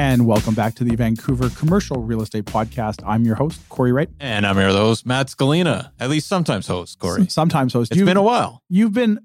And welcome back to the Vancouver Commercial Real Estate Podcast. I'm your host, Corey Wright. And I'm your host, Matt Scalina. At least sometimes host, Corey. Sometimes host. It's You've- been a while. You've been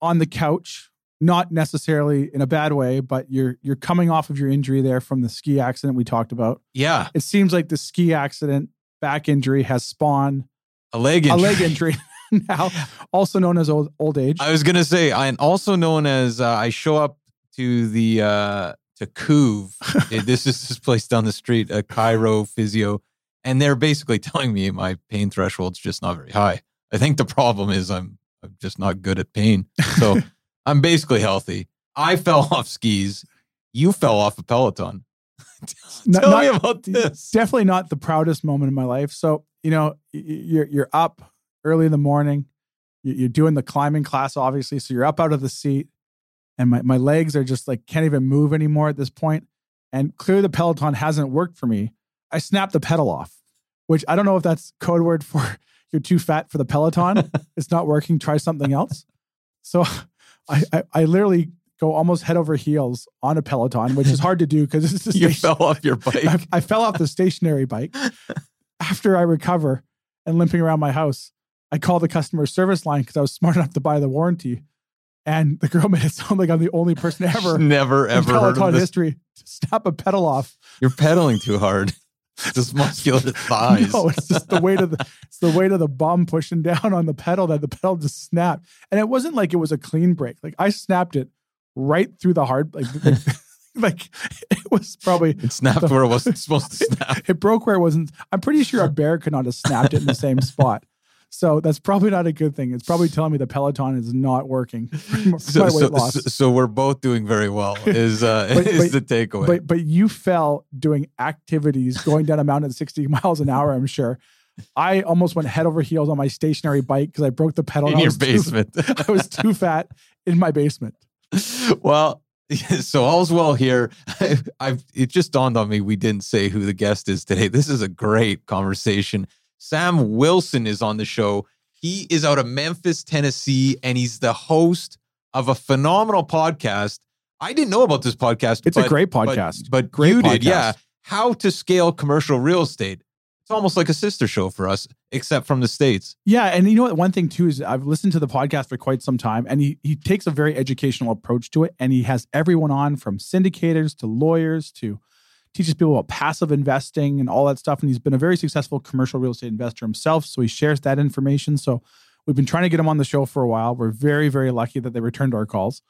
on the couch, not necessarily in a bad way, but you're you're coming off of your injury there from the ski accident we talked about. Yeah, It seems like the ski accident back injury has spawned a leg injury. a leg injury now, also known as old old age. I was gonna say, I'm also known as uh, I show up to the uh, to Couve. Eh, this is this place down the street, a chiro physio, and they're basically telling me my pain threshold's just not very high. I think the problem is I'm I'm just not good at pain. So I'm basically healthy. I fell off skis. You fell off a Peloton. Tell not- me about this. definitely not the proudest moment in my life. So you know, you're you're up early in the morning. You're doing the climbing class, obviously. So you're up out of the seat, and my my legs are just like can't even move anymore at this point. And clearly, the Peloton hasn't worked for me. I snapped the pedal off, which I don't know if that's code word for you're too fat for the Peloton. it's not working. Try something else. So I, I I literally go almost head over heels on a Peloton, which is hard to do because it's just You fell off your bike. I, I fell off the stationary bike. After I recover and limping around my house, I call the customer service line because I was smart enough to buy the warranty. And the girl made it sound like I'm the only person ever Never ever heard Peloton of this. history to snap a pedal off. You're pedaling too hard. Just muscular thighs. No, it's just the weight of the it's the weight of the bum pushing down on the pedal that the pedal just snapped. And it wasn't like it was a clean break. Like I snapped it right through the hard like like it was probably It snapped where it wasn't supposed to snap. it broke where it wasn't. I'm pretty sure a bear could not have snapped it in the same spot. So that's probably not a good thing. It's probably telling me the Peloton is not working So, weight so, loss. so, we're both doing very well. Is uh, But- is but- the takeaway? but but you fell doing activities going down a mountain at 60 miles an hour. I'm sure. I almost went head over heels on my stationary bike because I broke the pedal. in I your was too- basement. I was too fat in my basement. well, so all's well here. I've it just dawned on me we didn't say who the guest is today. This is a great conversation. Sam Wilson is on the show. He is out of Memphis, Tennessee, and he's the host of a phenomenal podcast. I didn't know about this podcast. It's a great podcast. but, Great you did, yeah. How to scale commercial real estate. It's almost like a sister show for us, except from the states. Yeah, and you know what? One thing too is I've listened to the podcast for quite some time, and he he takes a very educational approach to it, and he has everyone on from syndicators to lawyers to teaches people about passive investing and all that stuff. And he's been a very successful commercial real estate investor himself, so he shares that information. So we've been trying to get him on the show for a while. We're very very lucky that they returned our calls,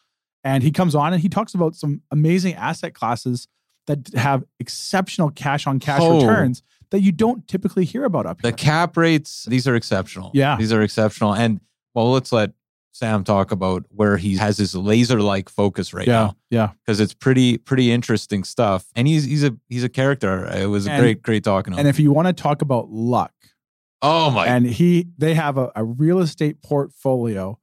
and he comes on and he talks about some amazing asset classes that have exceptional cash on cash Oh. returns that you don't typically hear about up here. The cap rates, these are exceptional. Yeah. These are exceptional. And well, let's let Sam talk about where he has his laser like focus right yeah, now yeah. because it's pretty pretty interesting stuff. And he's he's a he's a character. It was a And- great great talking to him. And if you want to talk about luck, oh my and he they have a, a real estate portfolio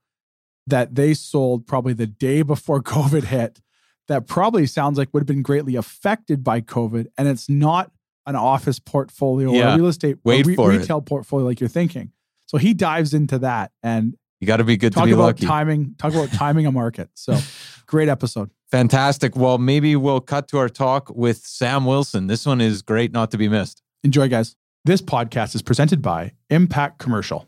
that they sold probably the day before COVID hit that probably sounds like would have been greatly affected by COVID. And it's not an office portfolio or a real estate Wait it. retail portfolio like you're thinking. So he dives into that and you got to be good to talk be about lucky. timing, talk about timing a market. So great episode. Fantastic. Well, maybe we'll cut to our talk with Sam Wilson. This one is great not to be missed. Enjoy, guys. This podcast is presented by Impact Commercial.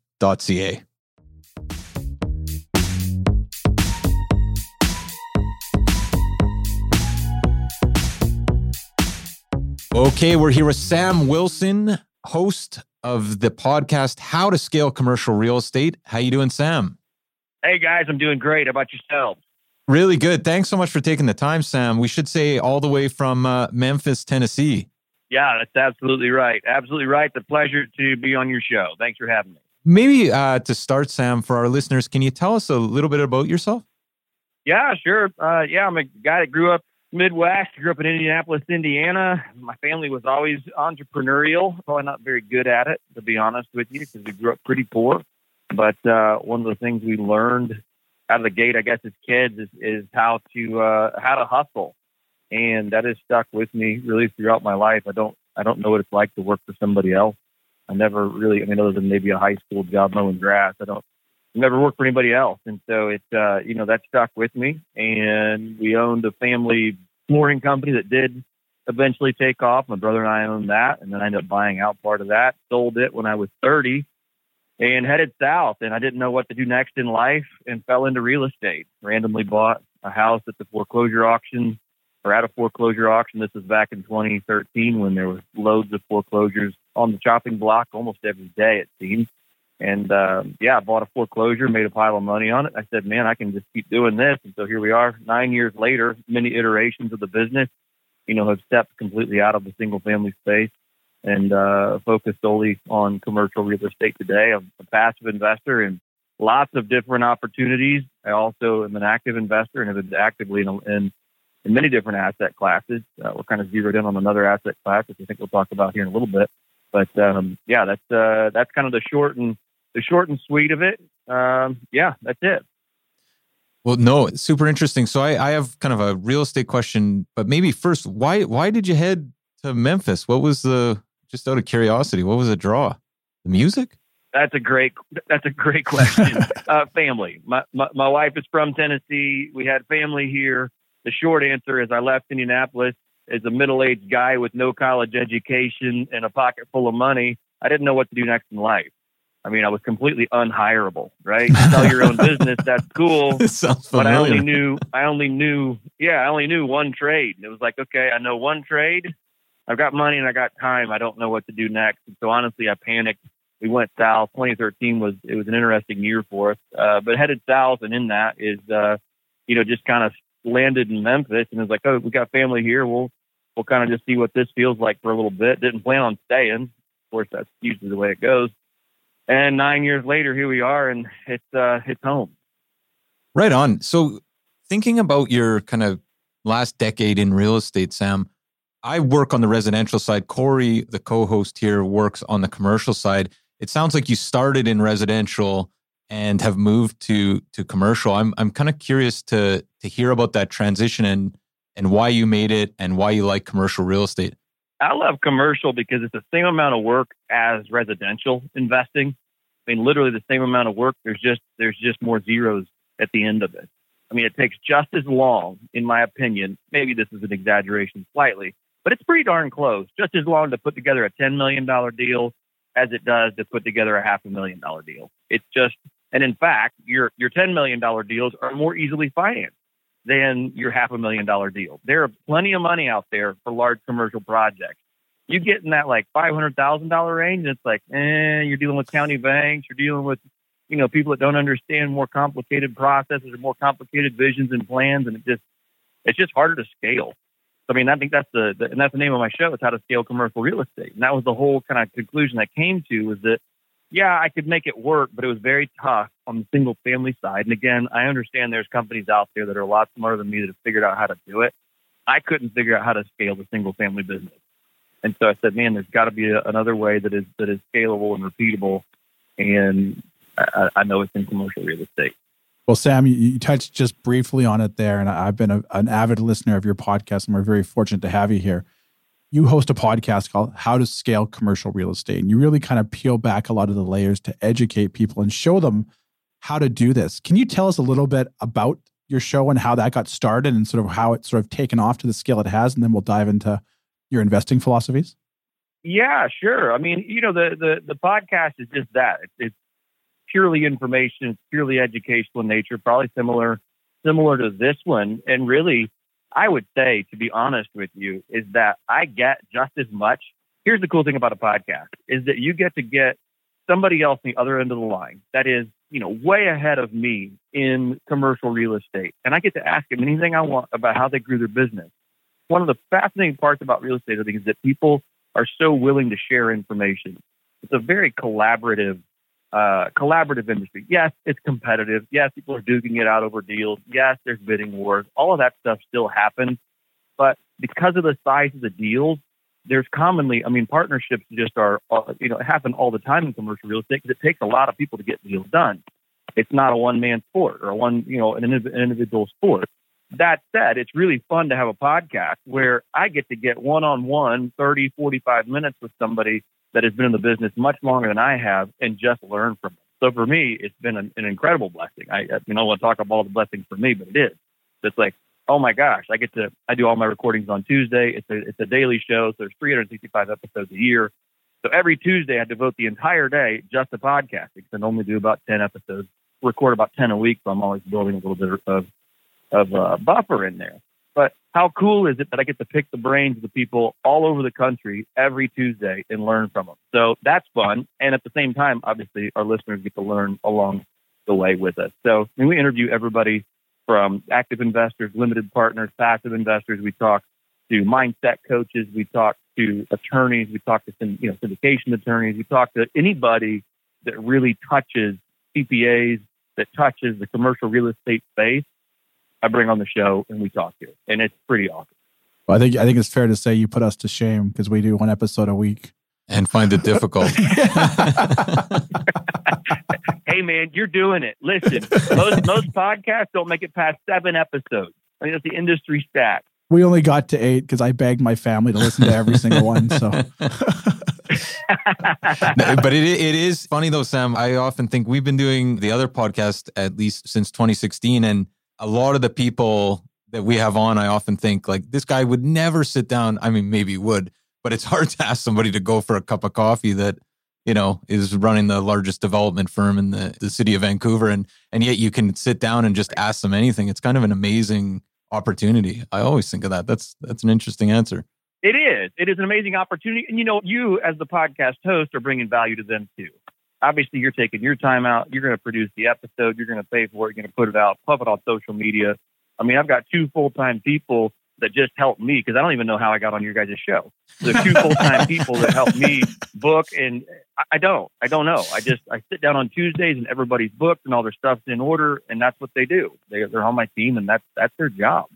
ca. Okay, we're here with Sam Wilson, host of the podcast How to Scale Commercial Real Estate. How you doing, Sam? Hey guys, I'm doing great. How about yourself? Really good. Thanks so much for taking the time, Sam. We should say all the way from uh, Memphis, Tennessee. Yeah, that's absolutely right. Absolutely right. The pleasure to be on your show. Thanks for having me. Maybe uh, to start, Sam, for our listeners, can you tell us a little bit about yourself? Yeah, sure. Uh, yeah, I'm a guy that grew up Midwest. Grew up in Indianapolis, Indiana. My family was always entrepreneurial. Probably not very good at it, to be honest with you, because we grew up pretty poor. But uh, one of the things we learned out of the gate, I guess, as kids, is, is how to uh, how to hustle, and that has stuck with me really throughout my life. I don't I don't know what it's like to work for somebody else. I never really, I mean, other than maybe a high school job mowing grass, I don't never worked for anybody else. And so it, uh, you know, that stuck with me. And we owned a family flooring company that did eventually take off. My brother and I owned that. And then I ended up buying out part of that, sold it when I was 30 and headed south. And I didn't know what to do next in life and fell into real estate. Randomly bought a house at the foreclosure auction or at a foreclosure auction. This was back in 2013 when there was loads of foreclosures on the chopping block almost every day, it seems. And uh, yeah, I bought a foreclosure, made a pile of money on it. I said, man, I can just keep doing this. And so here we are, nine years later, many iterations of the business, you know, have stepped completely out of the single family space and uh, focused solely on commercial real estate today. I'm a passive investor in lots of different opportunities. I also am an active investor and have been actively in, in in many different asset classes. Uh, we're kind of zeroed in on another asset class, which I think we'll talk about here in a little bit. But um, yeah, that's uh, that's kind of the short and the short and sweet of it. Um, yeah, that's it. Well, no, super interesting. So I, I have kind of a real estate question, but maybe first, why why did you head to Memphis? What was the just out of curiosity? What was the draw? The music? That's a great. That's a great question. uh, family. My, my my wife is from Tennessee. We had family here the short answer is I left Indianapolis as a middle aged guy with no college education and a pocket full of money. I didn't know what to do next in life. I mean, I was completely unhireable, right? Sell your own business, that's cool. but I only knew, I only knew, yeah, I only knew one trade. And it was like, okay, I know one trade. I've got money and I got time. I don't know what to do next. And so honestly, I panicked. We went south. 2013 was, it was an interesting year for us, uh, but headed south. And in that is, uh, you know, just kind of landed in Memphis and was like, oh, we got family here. We'll we'll kind of just see what this feels like for a little bit. Didn't plan on staying. Of course, that's usually the way it goes. And nine years later, here we are, and it's uh, it's home. Right on. So, thinking about your kind of last decade in real estate, Sam, I work on the residential side. Corey, the co-host here, works on the commercial side. It sounds like you started in residential and have moved to to commercial. I'm I'm kind of curious to to hear about that transition and and why you made it and why you like commercial real estate. I love commercial because it's the same amount of work as residential investing. I mean, literally the same amount of work. There's just there's just more zeros at the end of it. I mean, it takes just as long, in my opinion. Maybe this is an exaggeration slightly, but it's pretty darn close. Just as long to put together a ten million dollar deal as it does to put together a half a million dollar deal. It's just and in fact, your your $10 million deals are more easily financed than your half a million dollar deal. There are plenty of money out there for large commercial projects. You get in that like five hundred thousand dollar range, and it's like, eh, you're dealing with county banks, you're dealing with, you know, people that don't understand more complicated processes or more complicated visions and plans, and it just it's just harder to scale. I mean, I think that's the, the and that's the name of my show. It's how to scale commercial real estate, and that was the whole kind of conclusion I came to was that yeah, I could make it work, but it was very tough on the single family side. And again, I understand there's companies out there that are a lot smarter than me that have figured out how to do it. I couldn't figure out how to scale the single family business. And so I said, man, there's got to be a, another way that is that is scalable and repeatable. And I, I know it's in commercial real estate. Well, Sam, you, touched just briefly on it there, and I've been a, an avid listener of your podcast, and we're very fortunate to have you here. You host a podcast called How to Scale Commercial Real Estate, and you really kind of peel back a lot of the layers to educate people and show them how to do this. Can you tell us a little bit about your show and how that got started and sort of how it's sort of taken off to the scale it has, and then we'll dive into your investing philosophies? Yeah, sure. I mean, you know, the the the podcast is just that. It's, it's purely information. It's purely educational in nature. Probably similar similar to this one. And really, I would say, to be honest with you, is that I get just as much. Here's the cool thing about a podcast: is that you get to get somebody else on the other end of the line that is, you know, way ahead of me in commercial real estate, and I get to ask them anything I want about how they grew their business. One of the fascinating parts about real estate, I think, is that people are so willing to share information. It's a very collaborative, uh, collaborative industry. Yes, it's competitive. Yes, people are duking it out over deals. Yes, there's bidding wars. All of that stuff still happens. But because of the size of the deals, there's commonly, I mean, partnerships just are, you know, happen all the time in commercial real estate because it takes a lot of people to get deals done. It's not a one man sport or one, you know, an, an individual sport. That said, it's really fun to have a podcast where I get to get one on one 30, 45 minutes with somebody that has been in the business much longer than I have and just learn from them. So for me, it's been an, an incredible blessing. I, you know, I want to talk about all the blessings for me, but it is. It's like, oh my gosh, I get to, I do all my recordings on Tuesday. It's a, it's a daily show. So there's 365 episodes a year. So every Tuesday, I devote the entire day just to podcasting. I normally do about 10 episodes, record about 10 a week. So I'm always building a little bit of of uh, buffer in there. But how cool is it that I get to pick the brains of the people all over the country every Tuesday and learn from them? So that's fun. And at the same time, obviously, our listeners get to learn along the way with us. So I mean, we interview everybody from active investors, limited partners, passive investors. We talk to mindset coaches. We talk to attorneys. We talk to some you know syndication attorneys. We talk to anybody that really touches CPAs, that touches the commercial real estate space I bring on the show and we talk here, and it's pretty awesome. Well, I think I think it's fair to say you put us to shame because we do one episode a week and find it difficult. hey man, you're doing it. Listen, most most podcasts don't make it past seven episodes. I mean, that's the industry stat. We only got to eight because I begged my family to listen to every single one. So. but it it is funny though, Sam. I often think we've been doing the other podcast at least since 2016, and a lot of the people that we have on, I often think like this guy would never sit down. I mean, maybe would, but it's hard to ask somebody to go for a cup of coffee that you know is running the largest development firm in the, the city of Vancouver, and and yet you can sit down and just ask them anything. It's kind of an amazing opportunity. I always think of that. That's that's an interesting answer. It is. It is an amazing opportunity, and you know, you as the podcast host are bringing value to them too obviously you're taking your time out. You're going to produce the episode. You're going to pay for it. You're going to put it out, pump it on social media. I mean, I've got two full time people that just help me because I don't even know how I got on your guys' show. The two full time people that help me book, and I don't. I don't know. I just I sit down on Tuesdays and everybody's booked and all their stuff's in order, and that's what they do. They, they're on my team, and that's that's their job.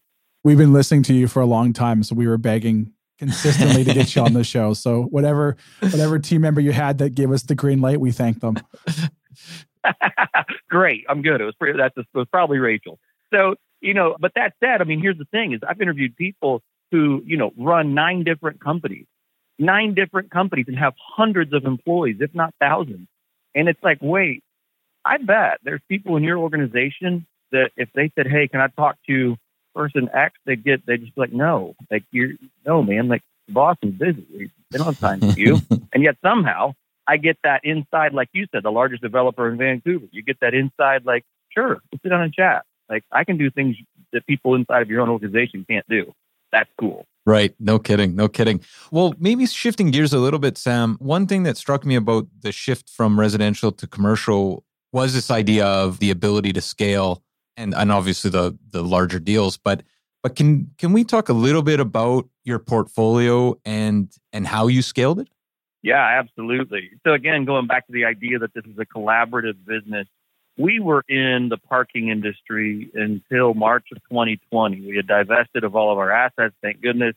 We've been listening to you for a long time, so we were begging consistently to get you on the show. So whatever whatever team member you had that gave us the green light, we thank them. Great, I'm good. It was pretty, that's it was probably Rachel. So you know, but that said, I mean, here's the thing: is I've interviewed people who you know run nine different companies, nine different companies, and have hundreds of employees, if not thousands. And it's like, wait, I bet there's people in your organization that if they said, "Hey, can I talk to person X, they get they just like no, like you're no man, like the boss is busy. They don't have time for you, and yet somehow I get that inside, like you said, the largest developer in Vancouver. You get that inside, like sure, let's sit down and chat. Like I can do things that people inside of your own organization can't do. That's cool. Right. No kidding. No kidding. Well, maybe shifting gears a little bit, Sam. One thing that struck me about the shift from residential to commercial was this idea of the ability to scale and and obviously the the larger deals but but can can we talk a little bit about your portfolio and and how you scaled it? Yeah absolutely. So again going back to the idea that this is a collaborative business we were in the parking industry until march of 2020 we had divested of all of our assets thank goodness.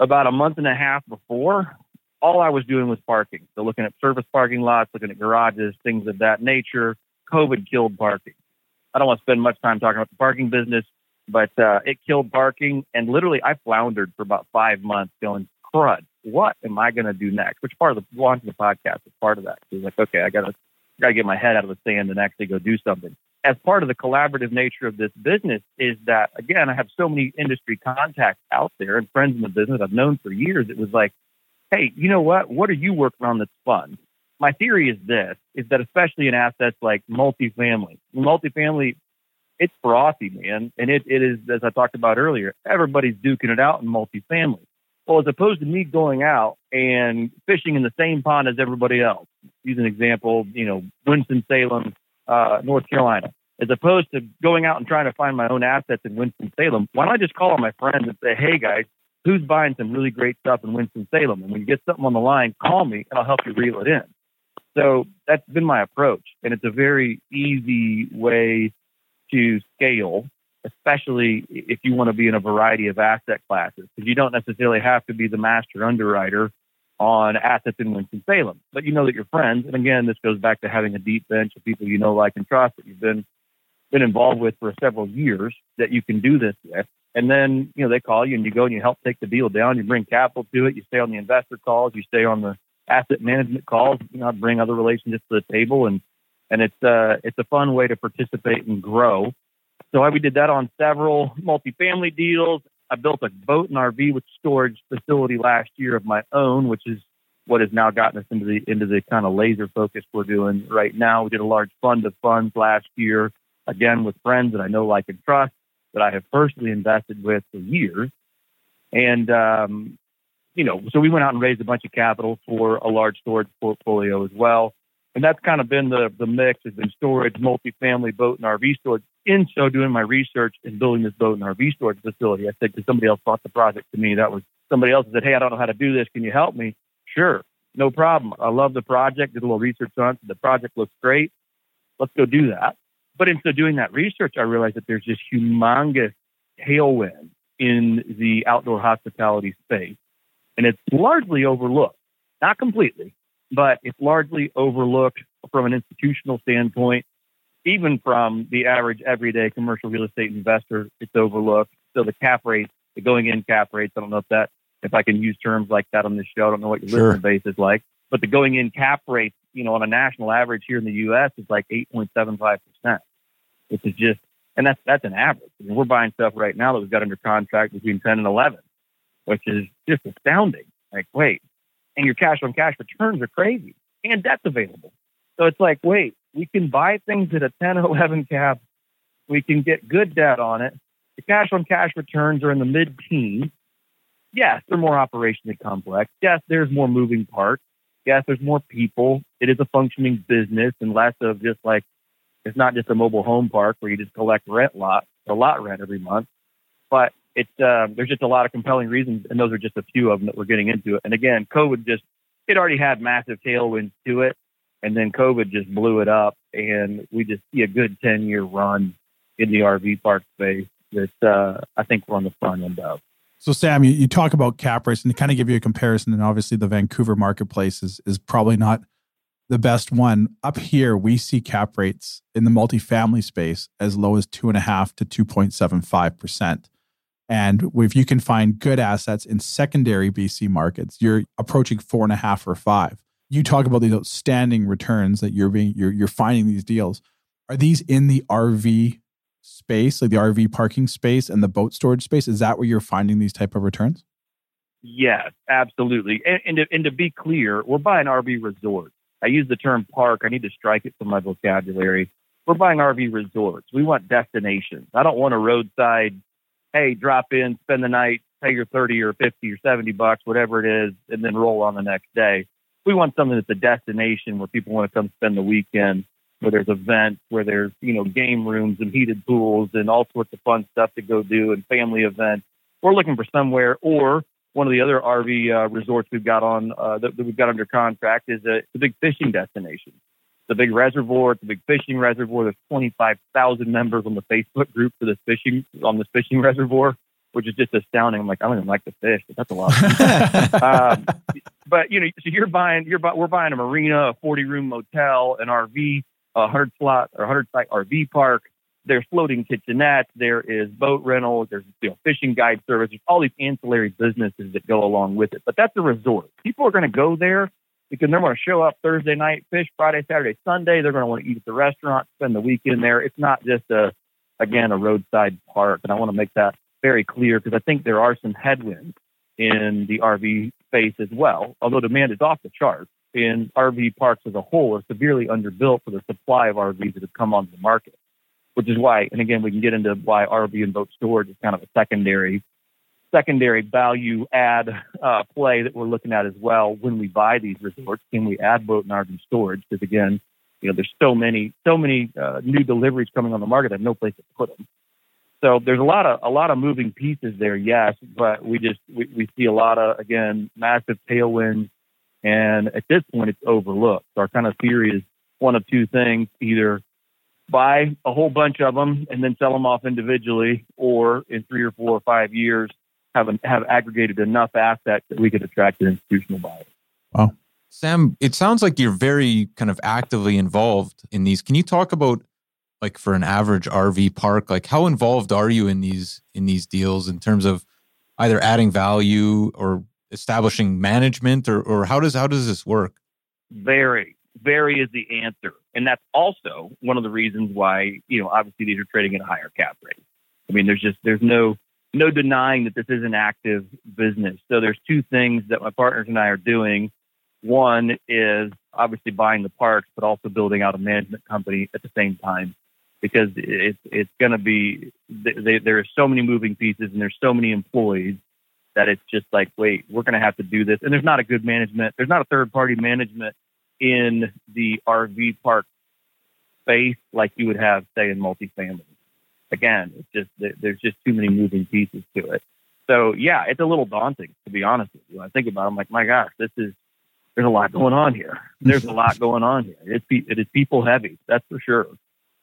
About a month and a half before all i was doing was parking. So looking at service parking lots looking at garages things of that nature. COVID killed parking. I don't want to spend much time talking about the parking business, but uh, it killed barking. And literally, I floundered for about five months going, crud, what am I going to do next? Which part of the launching the podcast is part of that. So like, okay, I got to got to get my head out of the sand and actually go do something. As part of the collaborative nature of this business is that again, I have so many industry contacts out there and friends in the business I've known for years. It was like, hey, you know what? What are you working on that's fun? My theory is this: is that especially in assets like multifamily, multifamily, it's frothy, man, and it, it is as I talked about earlier. Everybody's duking it out in multifamily. Well, as opposed to me going out and fishing in the same pond as everybody else, use an example, you know, Winston-Salem, uh, North Carolina, as opposed to going out and trying to find my own assets in Winston-Salem, why don't I just call on my friends and say, hey guys, who's buying some really great stuff in Winston-Salem? And when you get something on the line, call me and I'll help you reel it in. So that's been my approach. And it's a very easy way to scale especially if you want to be in a variety of asset classes, because you don't necessarily have to be the master underwriter on assets in Winston-Salem, but you know that your friends, and again, this goes back to having a deep bench of people you know, like, and trust that you've been been involved with for several years that you can do this with. And then, you know, they call you and you go and you help take the deal down. You bring capital to it. You stay on the investor calls. You stay on the asset management calls. You know, bring other relationships to the table, and and it's uh it's a fun way to participate and grow. So we did that on several multifamily deals. I built a boat and RV with storage facility last year of my own, which is what has now gotten us into the into the kind of laser focus we're doing right now. We did a large fund of funds last year, again with friends that I know, like, and trust that I have personally invested with for years. And um, you know, so we went out and raised a bunch of capital for a large storage portfolio as well. And that's kind of been the the mix has been storage, multifamily, boat, and RV storage. In so doing my research and building this boat and RV storage facility, I said because somebody else brought the project to me. That was somebody else said, "Hey, I don't know how to do this. Can you help me?" Sure, no problem. I love the project. Did a little research on it. The project looks great. Let's go do that. But in so doing that research, I realized that there's this humongous tailwind in the outdoor hospitality space, and it's largely overlooked. Not completely, but it's largely overlooked from an institutional standpoint. Even from the average everyday commercial real estate investor, it's overlooked. So the cap rates, the going in cap rates, I don't know if that, if I can use terms like that on this show, I don't know what your sure. listener base is like, but the going in cap rate, you know, on a national average here in the U.S. is like 8.75%, which is just, and that's, that's an average. I mean, we're buying stuff right now that we've got under contract between 10 and 11, which is just astounding. Like, wait, and your cash on cash returns are crazy and debt's available. So it's like, wait, we can buy things at a 10 or 11 cap. We can get good debt on it. The cash on cash returns are in the mid teens. Yes, they're more operationally complex. Yes, there's more moving parts. Yes, there's more people. It is a functioning business and less of just like, it's not just a mobile home park where you just collect rent lot or lot rent every month. But it's uh, there's just a lot of compelling reasons, and those are just a few of them that we're getting into it. And again, COVID just it already had massive tailwinds to it, and then COVID just blew it up, and we just see a good ten year run in the RV park space that uh, I think we're on the front end of. So, Sam, you, you talk about cap rates and to kind of give you a comparison, and obviously the Vancouver marketplace is, is probably not the best one. Up here, we see cap rates in the multifamily space as low as two and a half to 2.75 percent. And if you can find good assets in secondary BC markets, you're approaching four and a half or five. You talk about these outstanding returns that you're being you're you're finding these deals. Are these in the RV space, like the RV parking space and the boat storage space? Is that where you're finding these type of returns? Yes, absolutely. And, and, to, and to be clear, we're buying RV resorts. I use the term park. I need to strike it from my vocabulary. We're buying RV resorts. We want destinations. I don't want a roadside hey, drop in, spend the night, pay your 30 or 50 or 70 bucks, whatever it is, and then roll on the next day. We want something that's a destination where people want to come spend the weekend, where there's events, where there's, you know, game rooms and heated pools and all sorts of fun stuff to go do and family events. We're looking for somewhere or one of the other RV uh, resorts we've got on uh, that, that, we've got under contract is a, a big fishing destination. It's a big reservoir. It's a big fishing reservoir. There's 25,000 members on the Facebook group for this fishing on this fishing reservoir, which is just astounding. I'm like, I don't even like to fish, but that's a lot. um, but you know, so you're buying, you're we're buying a marina, a 40 room motel, an RV. a hundred slot or hundred site RV park. There's floating kitchenettes. There is boat rentals. There's you know, fishing guide service. There's all these ancillary businesses that go along with it. But that's a resort. People are going to go there because they're going to show up Thursday night, fish Friday, Saturday, Sunday. They're going to want to eat at the restaurant, spend the weekend there. It's not just a, again, a roadside park. And I want to make that very clear because I think there are some headwinds in the RV space as well, although demand is off the charts. And RV parks as a whole are severely underbuilt for the supply of RVs that have come onto the market, which is why, and again, we can get into why RV and boat storage is kind of a secondary secondary value add uh, play that we're looking at as well when we buy these resorts. Can we add boat and RV storage? Because again, you know, there's so many, so many uh, new deliveries coming on the market. I have no place to put them. So there's a lot of a lot of moving pieces there, yes, but we just we, we see a lot of again massive tailwinds, and at this point it's overlooked. So our kind of theory is one of two things: either buy a whole bunch of them and then sell them off individually, or in three or four or five years have an, have aggregated enough assets that we could attract an institutional buyer. Wow. Sam, it sounds like you're very kind of actively involved in these. Can you talk about like for an average RV park, like how involved are you in these in these deals in terms of either adding value or establishing management or or how does how does this work? Very, very is the answer. And that's also one of the reasons why, you know, obviously these are trading at a higher cap rate. I mean, there's just there's no no denying that this is an active business. So there's two things that my partners and I are doing. One is obviously buying the parks, but also building out a management company at the same time because it's it's going to be they, there are so many moving pieces and there's so many employees that it's just like wait we're going to have to do this and there's not a good management there's not a third party management in the RV park space like you would have say in multifamily again, it's just there's just too many moving pieces to it. So yeah, it's a little daunting to be honest with you. When I think about, it, I'm like, my gosh, this is there's a lot going on here. There's a lot going on here. It's it is people heavy, that's for sure.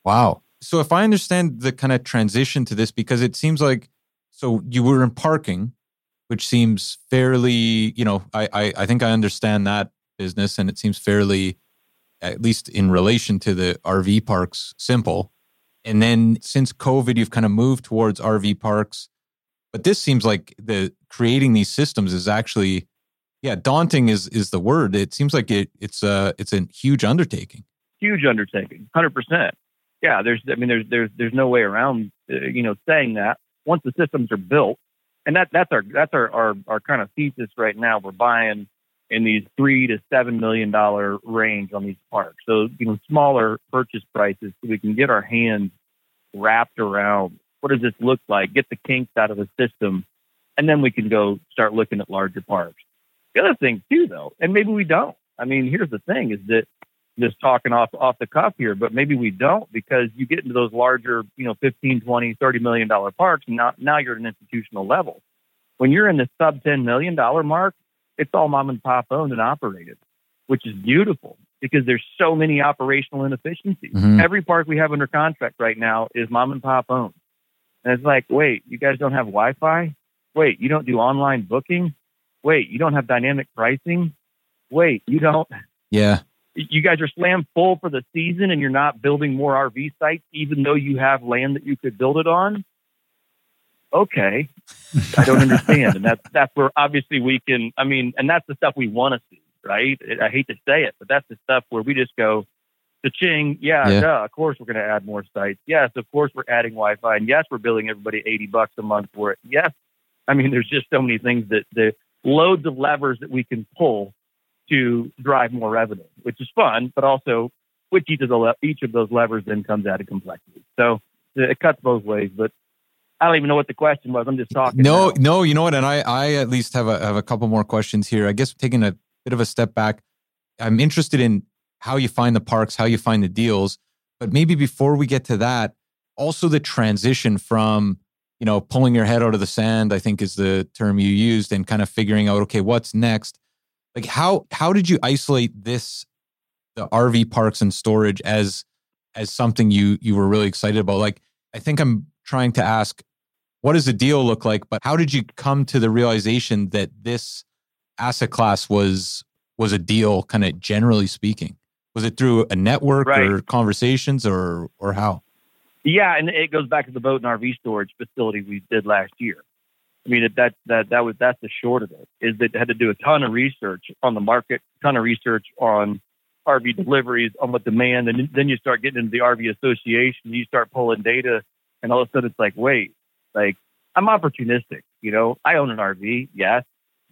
Wow. So if I understand the kind of transition to this, because it seems like so you were in parking, which seems fairly, you know, I I, I think I understand that business, and it seems fairly, at least in relation to the RV parks, simple. And then since COVID, you've kind of moved towards RV parks. But this seems like the creating these systems is actually, yeah, daunting is is the word. It seems like it it's a it's a huge undertaking. Huge undertaking, hundred percent. Yeah, there's I mean there's there's there's no way around uh, you know saying that once the systems are built, and that that's our that's our our, our kind of thesis right now. We're buying in these three to seven million dollar range on these parks. So, you know, smaller purchase prices so we can get our hands wrapped around what does this look like, get the kinks out of the system, and then we can go start looking at larger parks. The other thing too though, and maybe we don't. I mean, here's the thing is that just talking off off the cuff here, but maybe we don't because you get into those larger, you know, 15, 20, 30 million dollar parks, now now you're at an institutional level. When you're in the sub 10 million dollar mark, it's all mom and pop owned and operated, which is beautiful because there's so many operational inefficiencies. Mm-hmm. Every park we have under contract right now is mom and pop owned. And it's like, wait, you guys don't have Wi Fi? Wait, you don't do online booking? Wait, you don't have dynamic pricing? Wait, you don't. Yeah. You guys are slammed full for the season and you're not building more RV sites, even though you have land that you could build it on okay, I don't understand. and that's that's where obviously we can. I mean, and that's the stuff we want to see, right? I hate to say it, but that's the stuff where we just go, the ching, yeah, yeah. Duh, of course we're going to add more sites. Yes, of course we're adding Wi-Fi, and yes, we're billing everybody eighty bucks a month for it. Yes, I mean, there's just so many things that the loads of levers that we can pull to drive more revenue, which is fun, but also which each of the each of those levers then comes out of complexity. So it cuts both ways, but I don't even know what the question was. I'm just talking. No, now. no, you know what? And I, I at least have a have a couple more questions here. I guess taking a bit of a step back, I'm interested in how you find the parks, how you find the deals. But maybe before we get to that, also the transition from you know pulling your head out of the sand. I think is the term you used, and kind of figuring out okay, what's next. Like how how did you isolate this the RV parks and storage as as something you you were really excited about? Like I think I'm trying to ask what does the deal look like? But how did you come to the realization that this asset class was was a deal, kind of generally speaking? Was it through a network Right. or conversations or or how? Yeah, and it goes back to the boat and RV storage facility we did last year. I mean, that that that, that was that's the short of it. Is that had to do a ton of research on the market, ton of research on RV deliveries, on what demand, and then you start getting into the RV association. You start pulling data, and all of a sudden it's like, wait, like I'm opportunistic. You know, I own an RV. Yes,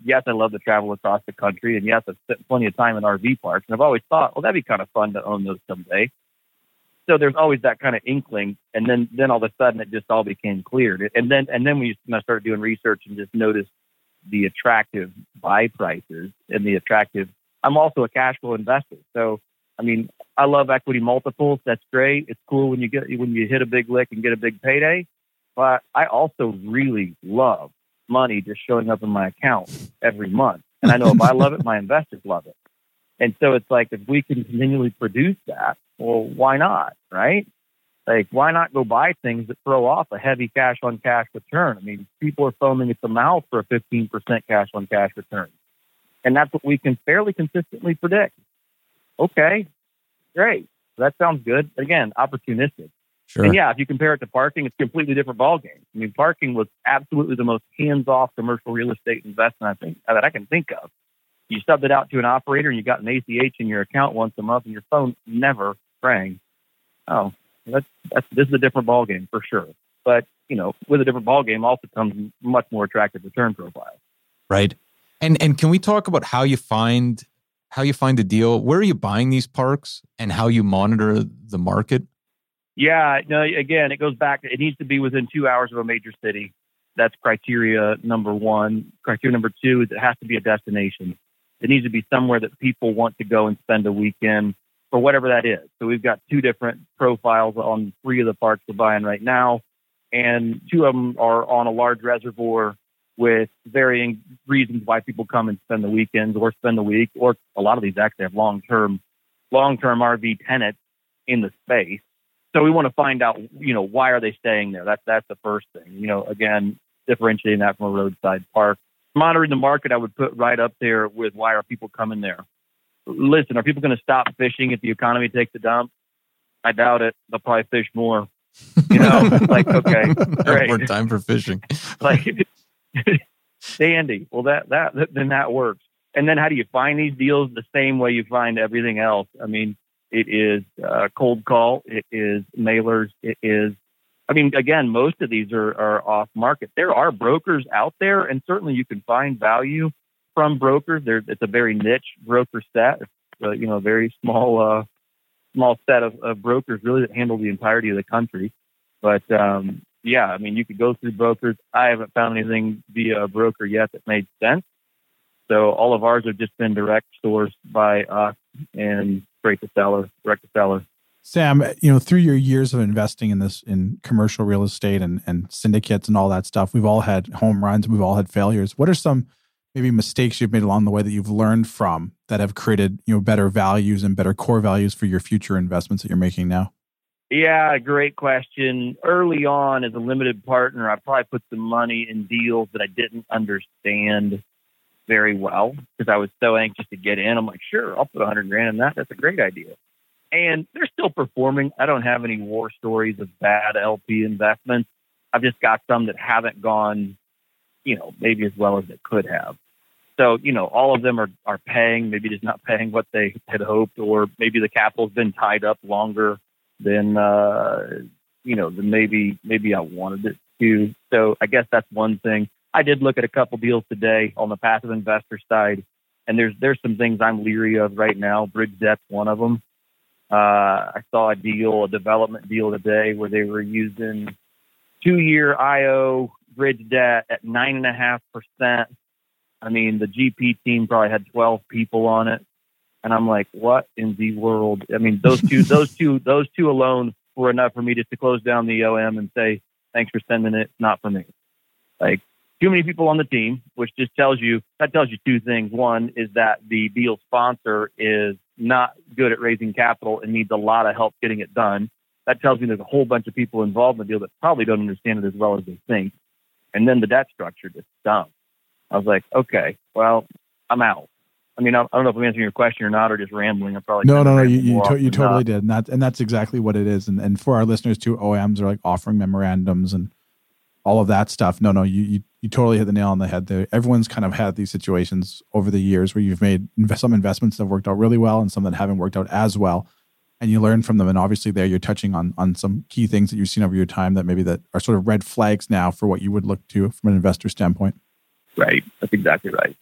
yes, I love to travel across the country, and yes, I've spent plenty of time in RV parks, and I've always thought, well, that'd be kind of fun to own those someday so there's always that kind of inkling and then then all of a sudden it just all became clear and then and then when you started doing research and just noticed the attractive buy prices and the attractive I'm also a cash flow investor so I mean I love equity multiples that's great it's cool when you get when you hit a big lick and get a big payday but I also really love money just showing up in my account every month and I know if I love it my investors love it and so it's like if we can continually produce that, well, why not, right? Like, why not go buy things that throw off a heavy cash on cash return? I mean, people are foaming at the mouth for a 15% cash on cash return. And that's what we can fairly consistently predict. Okay, great. That sounds good. Again, opportunistic. Sure. And yeah, if you compare it to parking, it's a completely different ballgame. I mean, parking was absolutely the most hands-off commercial real estate investment I think that I can think of. You subbed it out to an operator, and you got an ACH in your account once a month, and your phone never rang. Oh, that's that's this is a different ballgame for sure. But you know, with a different ballgame, also comes much more attractive return profile. Right. And and can we talk about how you find how you find a deal? Where are you buying these parks and how you monitor the market? Yeah, no, again, it goes back. It needs to be within two hours of a major city. That's criteria number one. Criteria number two is it has to be a destination. It needs to be somewhere that people want to go and spend a weekend for whatever that is. So we've got two different profiles on three of the parks we're buying right now, and two of them are on a large reservoir with varying reasons why people come and spend the weekends or spend the week, or a lot of these actually have long term long term RV tenants in the space. So we want to find out, you know, why are they staying there? That's that's the first thing. You know, again, differentiating that from a roadside park. Monitoring the market, I would put right up there with why are people coming there. Listen, are people going to stop fishing if the economy takes a dump? I doubt it. They'll probably fish more. You know, like okay, great. More time for fishing. like Sandy. Well, that that then that works. And then how do you find these deals? The same way you find everything else. I mean, it is uh, cold call. It is mailers. It is. I mean, again, most of these are, are off market. There are brokers out there, and certainly you can find value from brokers. There, it's a very niche broker set. Uh, you know, a very small, uh, small set of, of brokers really that handle the entirety of the country. But um, yeah, I mean, you could go through brokers. I haven't found anything via a broker yet that made sense. So all of ours have just been direct sourced by us and straight to seller, direct to seller. Sam, you know, through your years of investing in this in commercial real estate and, and syndicates and all that stuff, we've all had home runs, we've all had failures. What are some maybe mistakes you've made along the way that you've learned from that have created, you know, better values and better core values for your future investments that you're making now? Yeah, great question. Early on, as a limited partner, I probably put some money in deals that I didn't understand very well because I was so anxious to get in. I'm like, sure, I'll put a hundred grand in that. That's a great idea. And they're still performing. I don't have any war stories of bad LP investments. I've just got some that haven't gone, you know, maybe as well as they could have. So, you know, all of them are, are paying, maybe just not paying what they had hoped, or maybe the capital's been tied up longer than uh, you know, than maybe maybe I wanted it to. So I guess that's one thing. I did look at a couple deals today on the passive investor side, and there's there's some things I'm leery of right now. Bridge debt's one of them. Uh, I saw a deal, a development deal today, where they were using two-year IO bridge debt at nine and a half percent. I mean, the GP team probably had 12 people on it, and I'm like, what in the world? I mean, those two, those two, those two alone were enough for me just to close down the OM and say, thanks for sending it, not for me. Like too many people on the team, which just tells you that tells you two things. One is that the deal sponsor is not good at raising capital and needs a lot of help getting it done. That tells me there's a whole bunch of people involved in the deal that probably don't understand it as well as they think. And then the debt structure just dumb. I was like, okay, well, I'm out. I mean, I, I don't know if I'm answering your question or not, or just rambling. I'm probably no, no, no. You you, to, you totally not. did, and that and that's exactly what it is. And and for our listeners too, OMs are like offering memorandums and all of that stuff. No, no, you you, you totally hit the nail on the head there. Everyone's kind of had these situations over the years where you've made invest, some investments that have worked out really well and some that haven't worked out as well, and you learn from them. And obviously, there you're touching on on some key things that you've seen over your time that maybe that are sort of red flags now for what you would look to from an investor standpoint. Right. That's exactly right.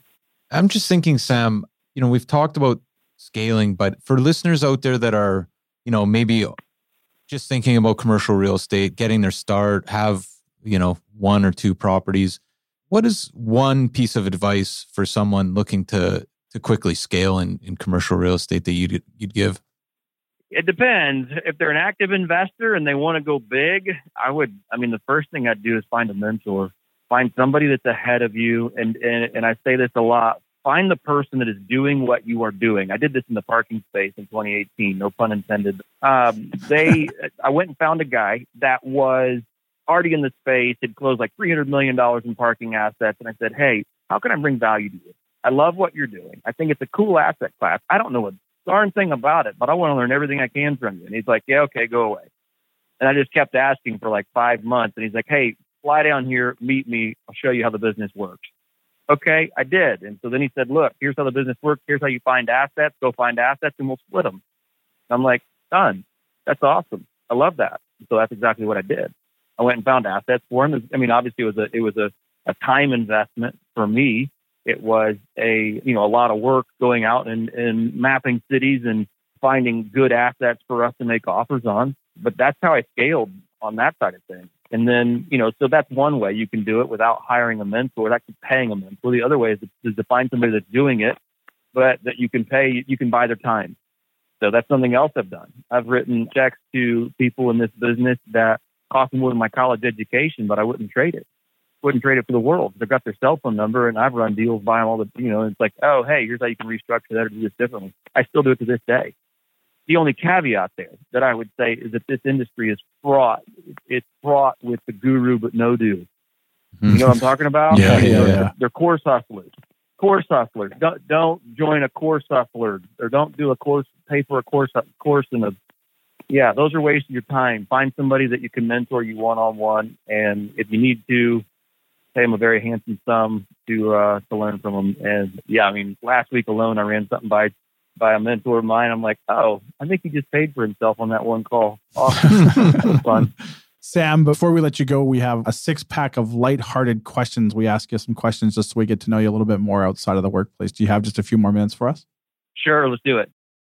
I'm just thinking, Sam, you know, we've talked about scaling, but for listeners out there that are, you know, maybe just thinking about commercial real estate, getting their start, have, you know, one or two properties, what is one piece of advice for someone looking to to quickly scale in, in commercial real estate that you'd you'd give? It depends. If they're an active investor and they want to go big, I would. I mean, the first thing I'd do is find a mentor, find somebody that's ahead of you, and and, and I say this a lot. Find the person that is doing what you are doing. I did this in the parking space in 2018. No pun intended. Um, they, I went and found a guy that was already in the space, had closed like $300 million in parking assets. And I said, Hey, how can I bring value to you? I love what you're doing. I think it's a cool asset class. I don't know a darn thing about it, but I want to learn everything I can from you. And he's like, Yeah, okay, go away. And I just kept asking for like five months. And he's like, Hey, fly down here, meet me. I'll show you how the business works. Okay, I did. And so then he said, Look, here's how the business works. Here's how you find assets. Go find assets and we'll split them. I'm like, Done. That's awesome. I love that. So that's exactly what I did. I went and found assets for him. I mean, obviously, it was a it was a, a time investment for me. It was a you know a lot of work going out and, and mapping cities and finding good assets for us to make offers on. But that's how I scaled on that side of things. And then you know, so that's one way you can do it without hiring a mentor, actually paying a mentor. The other way is to, is to find somebody that's doing it, but that you can pay, you can buy their time. So that's something else I've done. I've written checks to people in this business that cost me more than my college education, but I wouldn't trade it. Wouldn't trade it for the world. They've got their cell phone number, and I've run deals by them all the, you know. It's like, oh, hey, here's how you can restructure that or do this differently. I still do it to this day. The only caveat there that I would say is that this industry is fraught. It's fraught with the guru but no do. You know what I'm talking about? Yeah, yeah, they're, yeah. they're course hustlers. Course hustlers. Don't don't join a course hustler or don't do a course. Pay for a course course in a yeah, those are wasting your time. Find somebody that you can mentor you one on one, and if you need to, pay them a very handsome sum to uh, to learn from them. And yeah, I mean, last week alone, I ran something by by a mentor of mine. I'm like, oh, I think he just paid for himself on that one call. Awesome, fun. Sam, before we let you go, we have a six pack of lighthearted questions. We ask you some questions just so we get to know you a little bit more outside of the workplace. Do you have just a few more minutes for us? Sure, let's do it.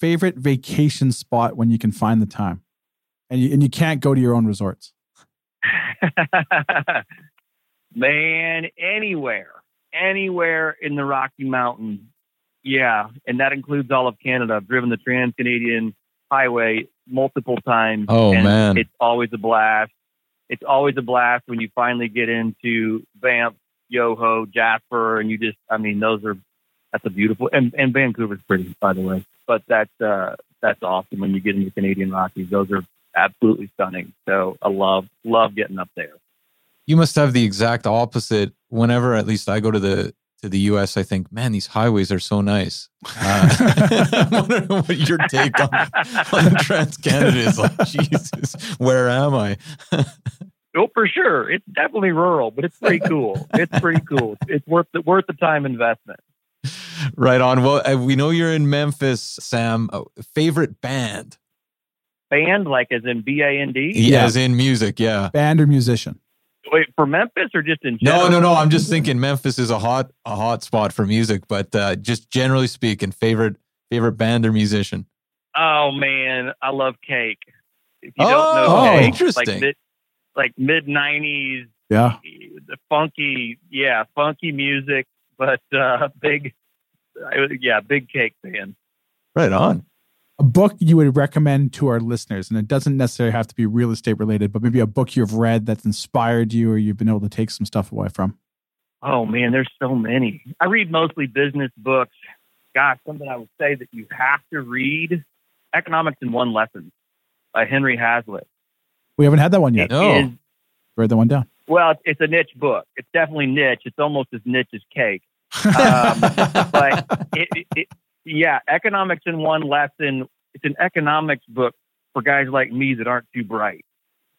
Favorite vacation spot when you can find the time? And you, and you can't go to your own resorts. Man, anywhere, anywhere in the Rocky Mountains. Yeah, and that includes all of Canada. I've driven the Trans Canadian Highway multiple times. Oh, and man. it's always a blast. It's always a blast when you finally get into Banff, Yoho, Jasper, and you just, I mean, those are that's a beautiful and and Vancouver's pretty, by the way. But that's uh that's awesome when you get into Canadian Rockies. Those are absolutely stunning. So I love love getting up there. You must have the exact opposite. Whenever at least I go to the to the US, I think, man, these highways are so nice. Uh, wondering what your take on, on Trans Canada is like. Jesus, where am I? Oh, for sure. It's definitely rural, but it's pretty cool. it's pretty cool. It's worth the worth the time investment. Right on. Well, uh, we know you're in Memphis, Sam. Uh, favorite band? Band, like as in B A N D. Yeah, as in music. Yeah. Band or musician? Wait, for Memphis or just in No, general? no, no. no. I'm just thinking Memphis is a hot a hot spot for music, but uh, just generally speaking, favorite favorite band or musician. Oh man, I love Cake. If you Oh, don't know oh, Cake, interesting. like mid, like mid '90s, Yeah. the funky, yeah, funky music, but uh, big, I, yeah, big cake fan. Right on. A book you would recommend to our listeners, and it doesn't necessarily have to be real estate related, but maybe a book you've read that's inspired you or you've been able to take some stuff away from. Oh man, there's so many. I read mostly business books. Gosh, something I would say that you have to read: Economics in One Lesson by Henry Hazlitt. We haven't had that one yet. It No. is- Write that one down. well, it's- it's a niche book. It's definitely niche. It's almost as niche as cake. Um, but it, it, it, yeah, economics in one lesson. It's an economics book for guys like me that aren't too bright.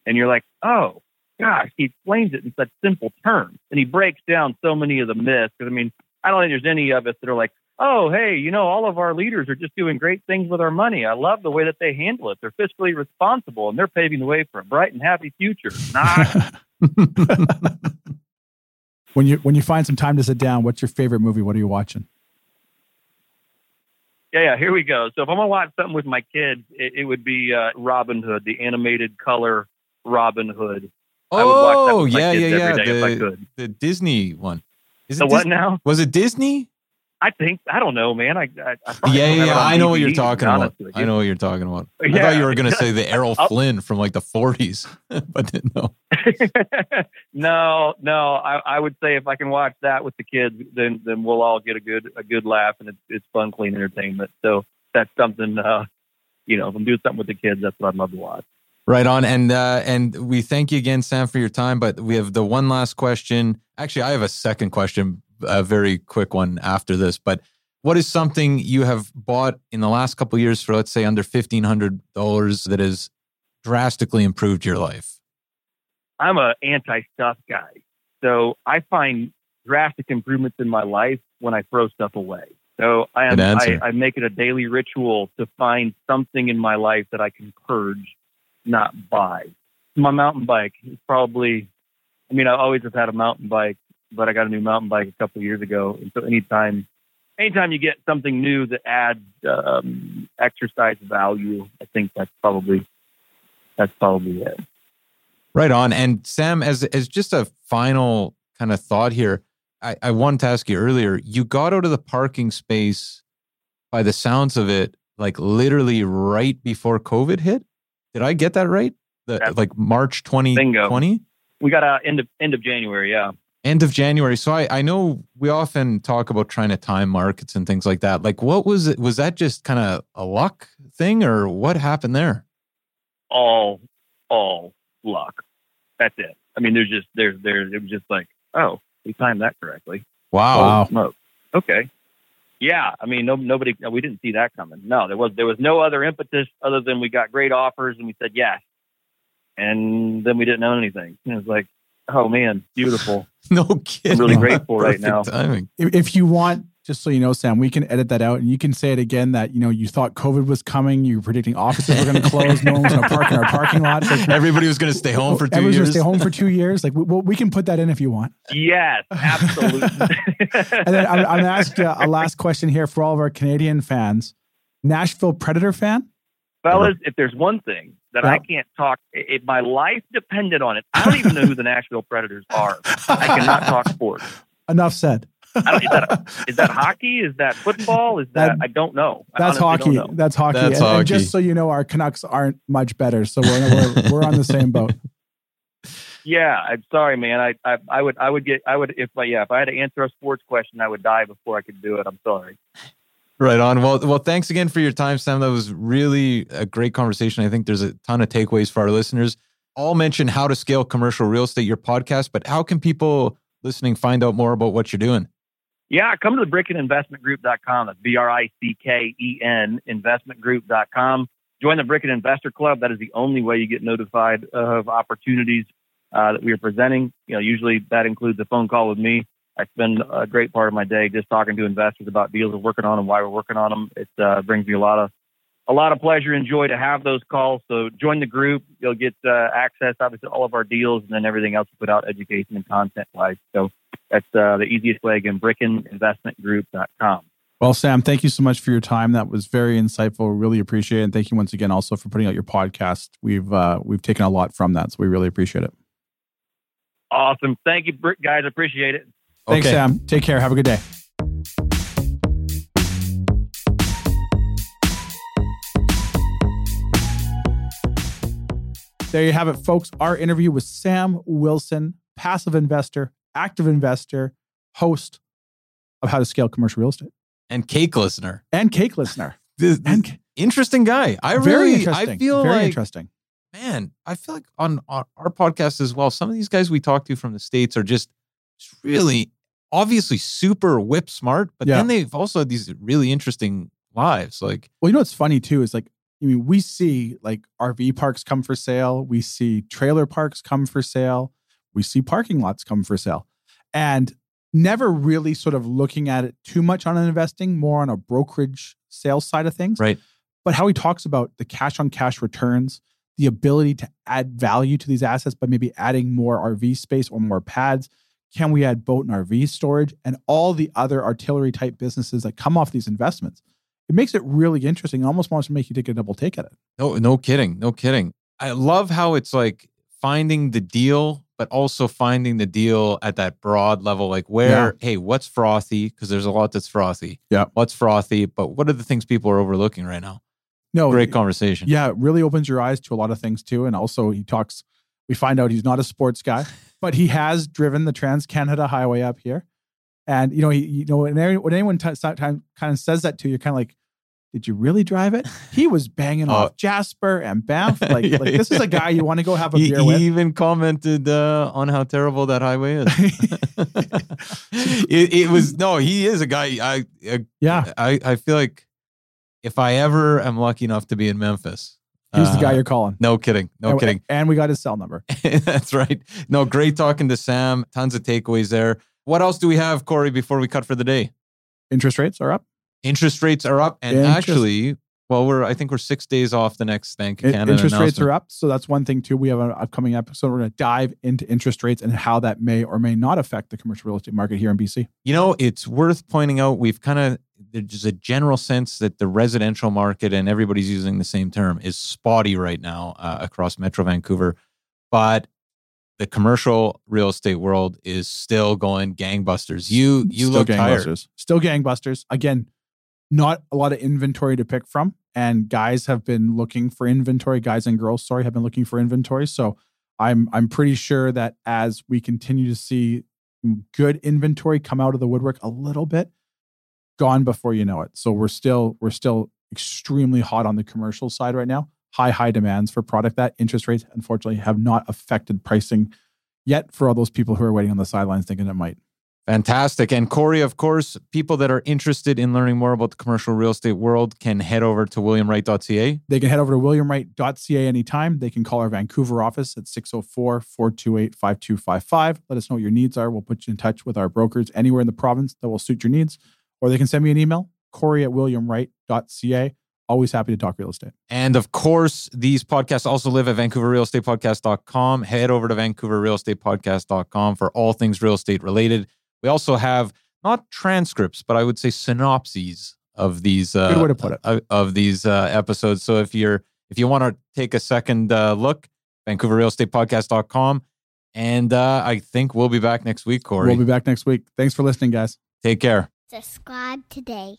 And you're like, oh, gosh, he explains it in such simple terms. And he breaks down so many of the myths. Because, I mean, I don't think there's any of us that are like, oh, hey, you know, all of our leaders are just doing great things with our money. I love the way that they handle it. They're fiscally responsible and they're paving the way for a bright and happy future. Nah, when you when you find some time to sit down, what's your favorite movie? What are you watching? Yeah, yeah, here we go. So if I'm gonna watch something with my kids, it, it would be uh, Robin Hood, the animated color Robin Hood. I would watch that Oh, with my yeah, yeah, kids yeah. every day if The, the Disney one. Is The it what Dis- now? Was it Disney? I think I don't know, man. I, I, I Yeah, yeah, have it yeah. on I know what you're DVD, to be talking about. I know what you're talking about. I thought you were going to say the Errol Oh. Flynn from like the 40s, but no. no, no. I, I would say if I can watch that with the kids, then then we'll all get a good a good laugh and it's it's fun, clean entertainment. So that's something. Uh, you know, if I'm doing something with the kids, that's what I'd love to watch. Right on, and uh, and we thank you again, Sam, for your time. But we have the one last question. Actually, I have a second question, a very quick one after this. But what is something you have bought in the last couple of years for, let's say, under fifteen hundred dollars that has drastically improved your life? I'm a anti stuff guy. So I find drastic improvements in my life when I throw stuff away. So I am I. I make it a daily ritual to find something in my life that I can purge, not buy. My mountain bike is probably I mean, I always have had a mountain bike, but I got a new mountain bike a couple of years ago. And so anytime anytime you get something new that adds um, exercise value, I think that's probably that's probably it. Right on. And Sam, as as just a final kind of thought here, I, I wanted to ask you earlier. You got out of the parking space by the sounds of it, like literally right before COVID hit. Did I get that right? The, like March 2020? We got a end of end of January, yeah. End of January. So I, I know we often talk about trying to time markets and things like that. Like what was it? Was that just kind of a luck thing or what happened there? all all luck. That's it. I mean, there's just there's there's it was just like, oh, we timed that correctly. Wow. Wow. Smoke. Okay. Yeah, I mean, no, nobody, we didn't see that coming. No, there was there was no other impetus other than we got great offers and we said yes, and then we didn't know anything. And it was like, oh man, beautiful. No kidding. really grateful right now. Timing. If, if you want, just so you know, Sam, we can edit that out, and you can say it again that you know you thought COVID was coming, you were predicting offices were going to close, no one was going to park in our parking lot. Like, Everybody was going to stay home for two everyone's going years. to stay home for two years. Like, we, well, we can put that in if you want. Yes, absolutely. And then I'm, I'm going to ask you a last question here for all of our Canadian fans. Nashville Predator fan? Fellas, if there's one thing that I can't talk, if my life depended on it, I don't even know who the Nashville Predators are. I cannot talk sports. Enough said. Is, that, is that hockey? Is that football? Is that, That- I don't know. I That's hockey. know. That's hockey. That's and, and just so you know, our Canucks aren't much better, so we're we're, we're on the same boat. Yeah, I'm sorry, man. I, I I would I would get I would if I yeah if I had to answer a sports question, I would die before I could do it. I'm sorry. Right on. Well, well, thanks again for your time, Sam. That was really a great conversation. I think there's a ton of takeaways for our listeners. All mention how to scale commercial real estate, your podcast, but how can people listening find out more about what you're doing? Yeah, come to the brickeninvestmentgroup.com. That's B R I C K E N investmentgroup.com. Join the Bricken Investor Club. That is the only way you get notified of opportunities uh, that we are presenting. You know, usually that includes a phone call with me. I spend a great part of my day just talking to investors about deals we're working on and why we're working on them. It uh, brings me a lot of a lot of pleasure and joy to have those calls. So join the group. You'll get uh, access, obviously, to all of our deals and then everything else we put out, education and content wise. So that's uh, the easiest way. Again, brickeninvestmentgroup.com. Well, Sam, thank you so much for your time. That was very insightful. Really appreciate it. And thank you once again also for putting out your podcast. We've uh, we've taken a lot from that, so we really appreciate it. Awesome. Thank you, Brick guys. Appreciate it. Thanks, okay. Sam. Take care. Have a good day. There you have it, folks. Our interview with Sam Wilson, passive investor, active investor, host of How to Scale Commercial Real Estate. And cake listener. And cake listener. this, and, interesting guy. I really, I feel very like, interesting. Man, I feel like on, on our podcast as well, some of these guys we talk to from the States are just really obviously super whip smart, but Yeah. then they've also had these really interesting lives. Like, Well, you know what's funny too is like, I mean, we see like RV parks come for sale, we see trailer parks come for sale, we see parking lots come for sale, and never really sort of looking at it too much on an investing, more on a brokerage sales side of things. Right. But how he talks about the cash on cash returns, the ability to add value to these assets by maybe adding more RV space or more pads. Can we add boat and RV storage and all the other artillery type businesses that come off these investments? It makes it really interesting. It almost wants to make you take a double take at it. no, no kidding. No kidding. I love how it's like finding the deal, but also finding the deal at that broad level. Like, where, hey, what's frothy? Because there's a lot that's frothy. Yeah. What's frothy? But what are the things people are overlooking right now? No, Great conversation. Yeah, it really opens your eyes to a lot of things too. And also, he talks. We find out he's not a sports guy, but he has driven the Trans Canada Highway up here. And you know, he, you know, when anyone, when anyone t- kind of says that to you, you're kind of like, "Did you really drive it?" He was banging Oh. off Jasper and Banff. Like, Yeah, like this is a guy you want to go have a He, beer with. he even commented uh, on how terrible that highway is. it, it was no, he is a guy. I, I yeah, I I feel like if I ever am lucky enough to be in Memphis, he's the guy uh, you're calling. No kidding, no and, kidding. And we got his cell number. That's right. No, great talking to Sam. Tons of takeaways there. What else do we have, Corey? Before we cut for the day, Interest rates are up. interest rates are up, and Interest- actually, well, we're I think we're six days off the next Bank of Canada interest rates are up. So that's one thing too. We have an upcoming episode. We're going to dive into interest rates and how that may or may not affect the commercial real estate market here in BC. You know, it's worth pointing out we've kind of there's a general sense that the residential market and everybody's using the same term is spotty right now uh, across Metro Vancouver, but the commercial real estate world is still going gangbusters. You you Still look tired. gangbusters. Still gangbusters. Again, not a lot of inventory to pick from. And guys have been looking for inventory. Guys and girls, sorry, have been looking for inventory. So I'm I'm pretty sure that as we continue to see good inventory come out of the woodwork a little bit, gone before you know it. So we're still we're still extremely hot on the commercial side right now. High high demands for product that interest rates unfortunately have not affected pricing yet for all those people who are waiting on the sidelines thinking it might. Fantastic. And Corey, of course, people that are interested in learning more about the commercial real estate world can head over to williamwright.ca. They can head over to williamwright.ca anytime. They can call our Vancouver office at 604 428 5255. Let us know what your needs are. We'll put you in touch with our brokers anywhere in the province that will suit your needs. Or they can send me an email, Corey at williamwright.ca. Always happy to talk real estate. And of course, these podcasts also live at vancouverrealestatepodcast.com. Head over to vancouverrealestatepodcast.com for all things real estate related. We also have not transcripts, but I would say synopses of these uh, Good way to put it. of, of these uh, episodes. So if you're if you want to take a second uh, look, vancouverrealestatepodcast.com. And uh, I think we'll be back next week, Corey. We'll be back next week. Thanks for listening, guys. Take care. Subscribe today.